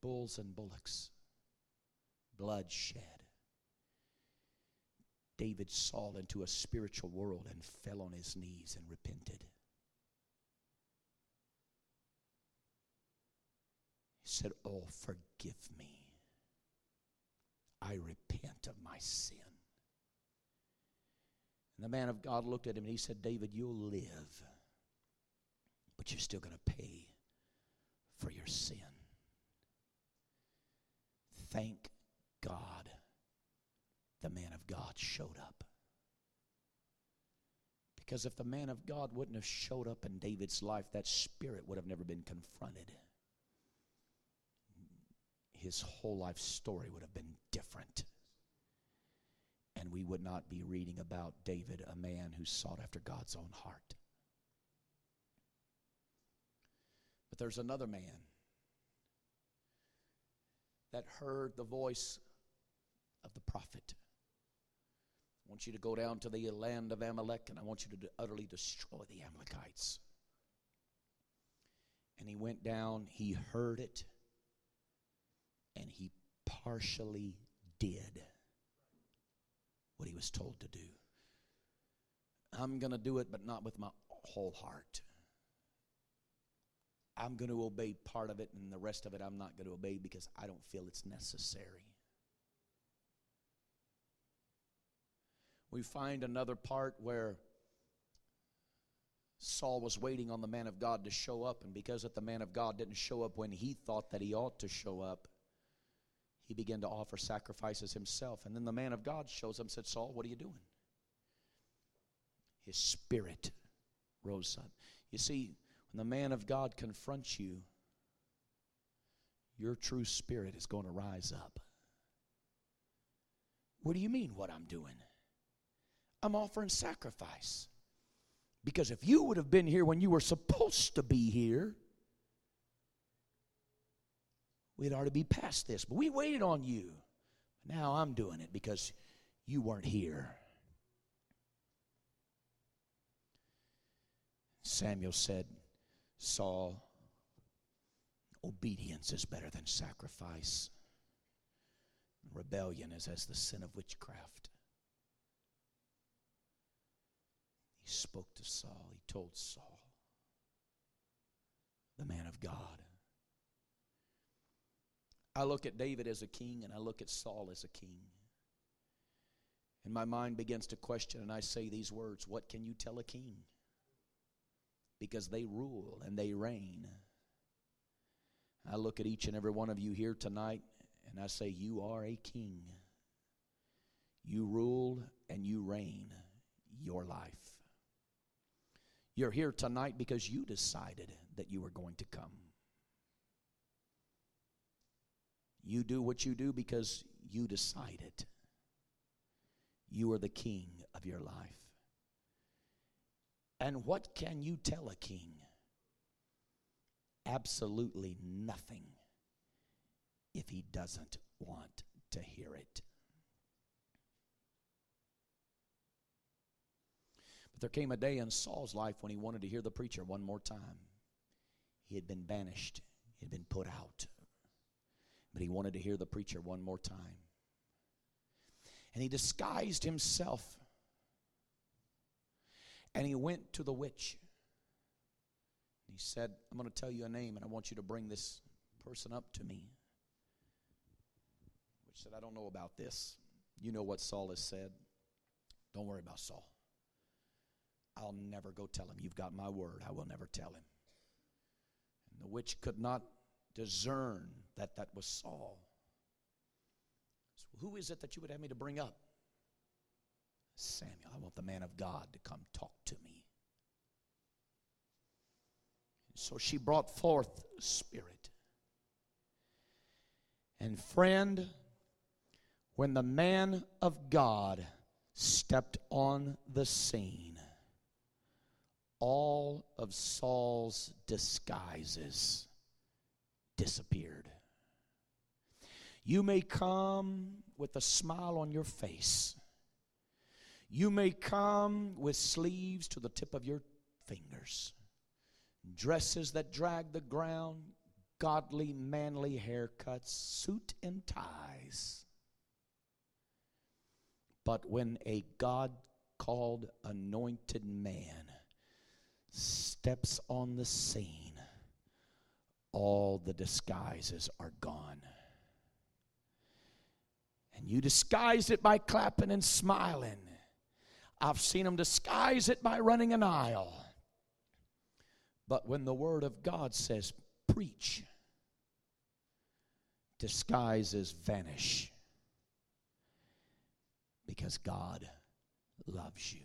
bulls and bullocks, blood shed, David saw into a spiritual world and fell on his knees and repented. He said, Oh, forgive me. I repent of my sin. And the man of God looked at him and he said, David, you'll live, but you're still going to pay for your sin. Thank God the man of God showed up. Because if the man of God wouldn't have showed up in David's life, that spirit would have never been confronted. His whole life story would have been different. And we would not be reading about David, a man who sought after God's own heart. But there's another man that heard the voice of the prophet. I want you to go down to the land of Amalek and I want you to utterly destroy the Amalekites. And he went down, he heard it, and he partially did what he was told to do. I'm going to do it, but not with my whole heart. I'm going to obey part of it, and the rest of it I'm not going to obey because I don't feel it's necessary. We find another part where Saul was waiting on the man of God to show up, and because that the man of God didn't show up when he thought that he ought to show up, he began to offer sacrifices himself. And then the man of God shows up and said, Saul, what are you doing? His spirit rose up. You see, when the man of God confronts you, your true spirit is going to rise up. What do you mean, what I'm doing? I'm offering sacrifice. Because if you would have been here when you were supposed to be here, we'd already be past this. But we waited on you. Now I'm doing it because you weren't here. Samuel said, Saul, obedience is better than sacrifice. Rebellion is as the sin of witchcraft. He spoke to Saul. He told Saul, the man of God, I look at David as a king and I look at Saul as a king. And my mind begins to question, and I say these words What can you tell a king? Because they rule and they reign. I look at each and every one of you here tonight and I say, You are a king. You rule and you reign your life. You're here tonight because you decided that you were going to come. You do what you do because you decided. You are the king of your life. And what can you tell a king? Absolutely nothing if he doesn't want to hear it. There came a day in Saul's life when he wanted to hear the preacher one more time. He had been banished, he had been put out but he wanted to hear the preacher one more time. And he disguised himself and he went to the witch. He said, I'm going to tell you a name and I want you to bring this person up to me. Witch said, I don't know about this. You know what Saul has said. Don't worry about Saul. I'll never go tell him. You've got my word. I will never tell him. And the witch could not discern that that was Saul. So who is it that you would have me to bring up? Samuel. I want the man of God to come talk to me. So she brought forth Spirit. And friend, when the man of God stepped on the scene, all of Saul's disguises disappeared. You may come with a smile on your face. You may come with sleeves to the tip of your fingers, dresses that drag the ground, godly, manly haircuts, suit and ties. But when a God called anointed man steps on the scene, all the disguises are gone. And you disguise it by clapping and smiling. I've seen them disguise it by running an aisle. But when the Word of God says, preach, disguises vanish because God loves you.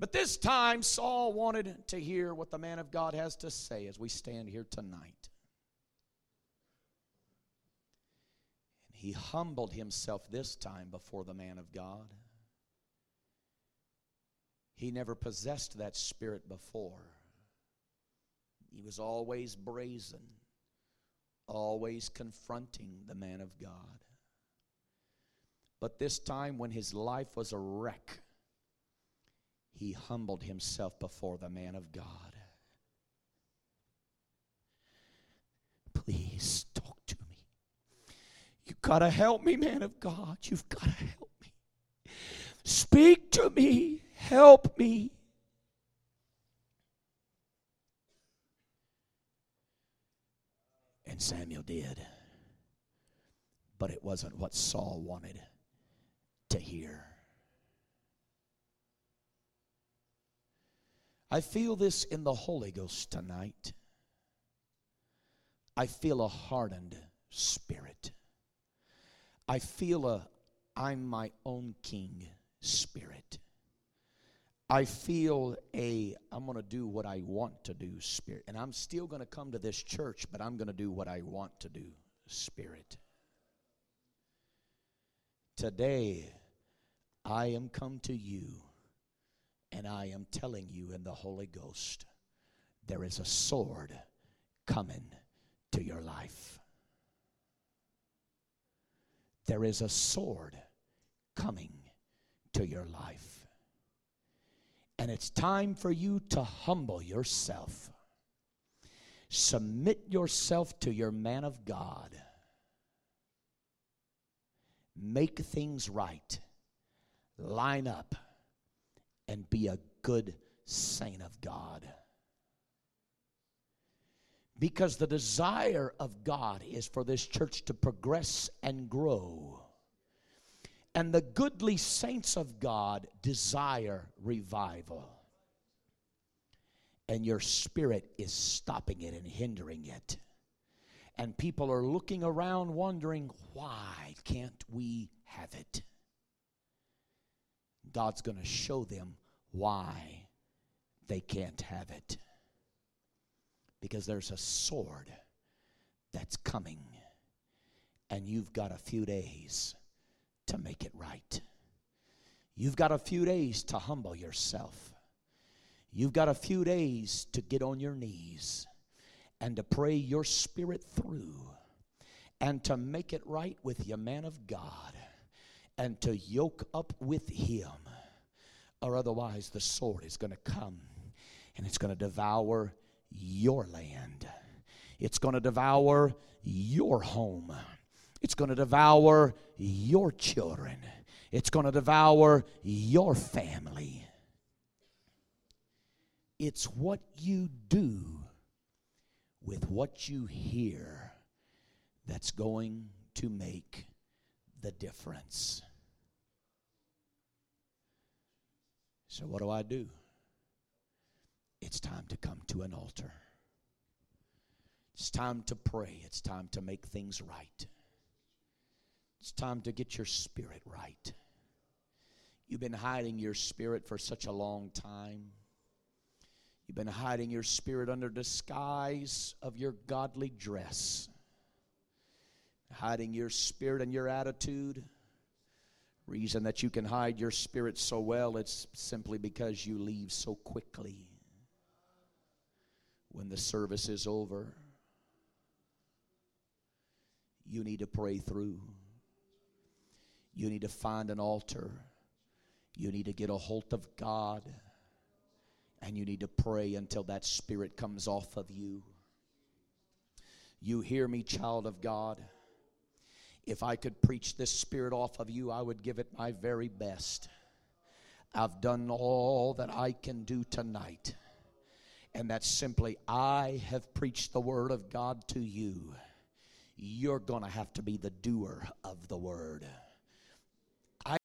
But this time, Saul wanted to hear what the man of God has to say as we stand here tonight. And he humbled himself this time before the man of God. He never possessed that spirit before. He was always brazen, always confronting the man of God. But this time, when his life was a wreck, he humbled himself before the man of God. Please talk to me. You've got to help me, man of God. You've got to help me. Speak to me. Help me. And Samuel did. But it wasn't what Saul wanted to hear. I feel this in the Holy Ghost tonight. I feel a hardened spirit. I feel a I'm my own king spirit. I feel a I'm going to do what I want to do spirit. And I'm still going to come to this church, but I'm going to do what I want to do spirit. Today, I am come to you and I am telling you in the Holy Ghost, there is a sword coming to your life. There is a sword coming to your life. And it's time for you to humble yourself. Submit yourself to your man of God. Make things right. Line up and be a good saint of God. Because the desire of God is for this church to progress and grow. And the goodly saints of God desire revival. And your spirit is stopping it and hindering it. And people are looking around wondering, why can't we have it? God's going to show them why they can't have it. Because there's a sword that's coming, and you've got a few days to make it right. You've got a few days to humble yourself. You've got a few days to get on your knees and to pray your spirit through and to make it right with your man of God and to yoke up with him. Or otherwise, the sword is going to come and it's going to devour your land. It's going to devour your home. It's going to devour your children. It's going to devour your family. It's what you do with what you hear that's going to make the difference. So, what do I do? It's time to come to an altar. It's time to pray. It's time to make things right. It's time to get your spirit right. You've been hiding your spirit for such a long time. You've been hiding your spirit under disguise of your godly dress. Hiding your spirit and your attitude. Reason that you can hide your spirit so well, it's simply because you leave so quickly when the service is over. You need to pray through. You need to find an altar. You need to get a hold of God. And you need to pray until that spirit comes off of you. You hear me, child of God? If I could preach this spirit off of you, I would give it my very best. I've done all that I can do tonight. And that's simply, I have preached the word of God to you. You're going to have to be the doer of the word.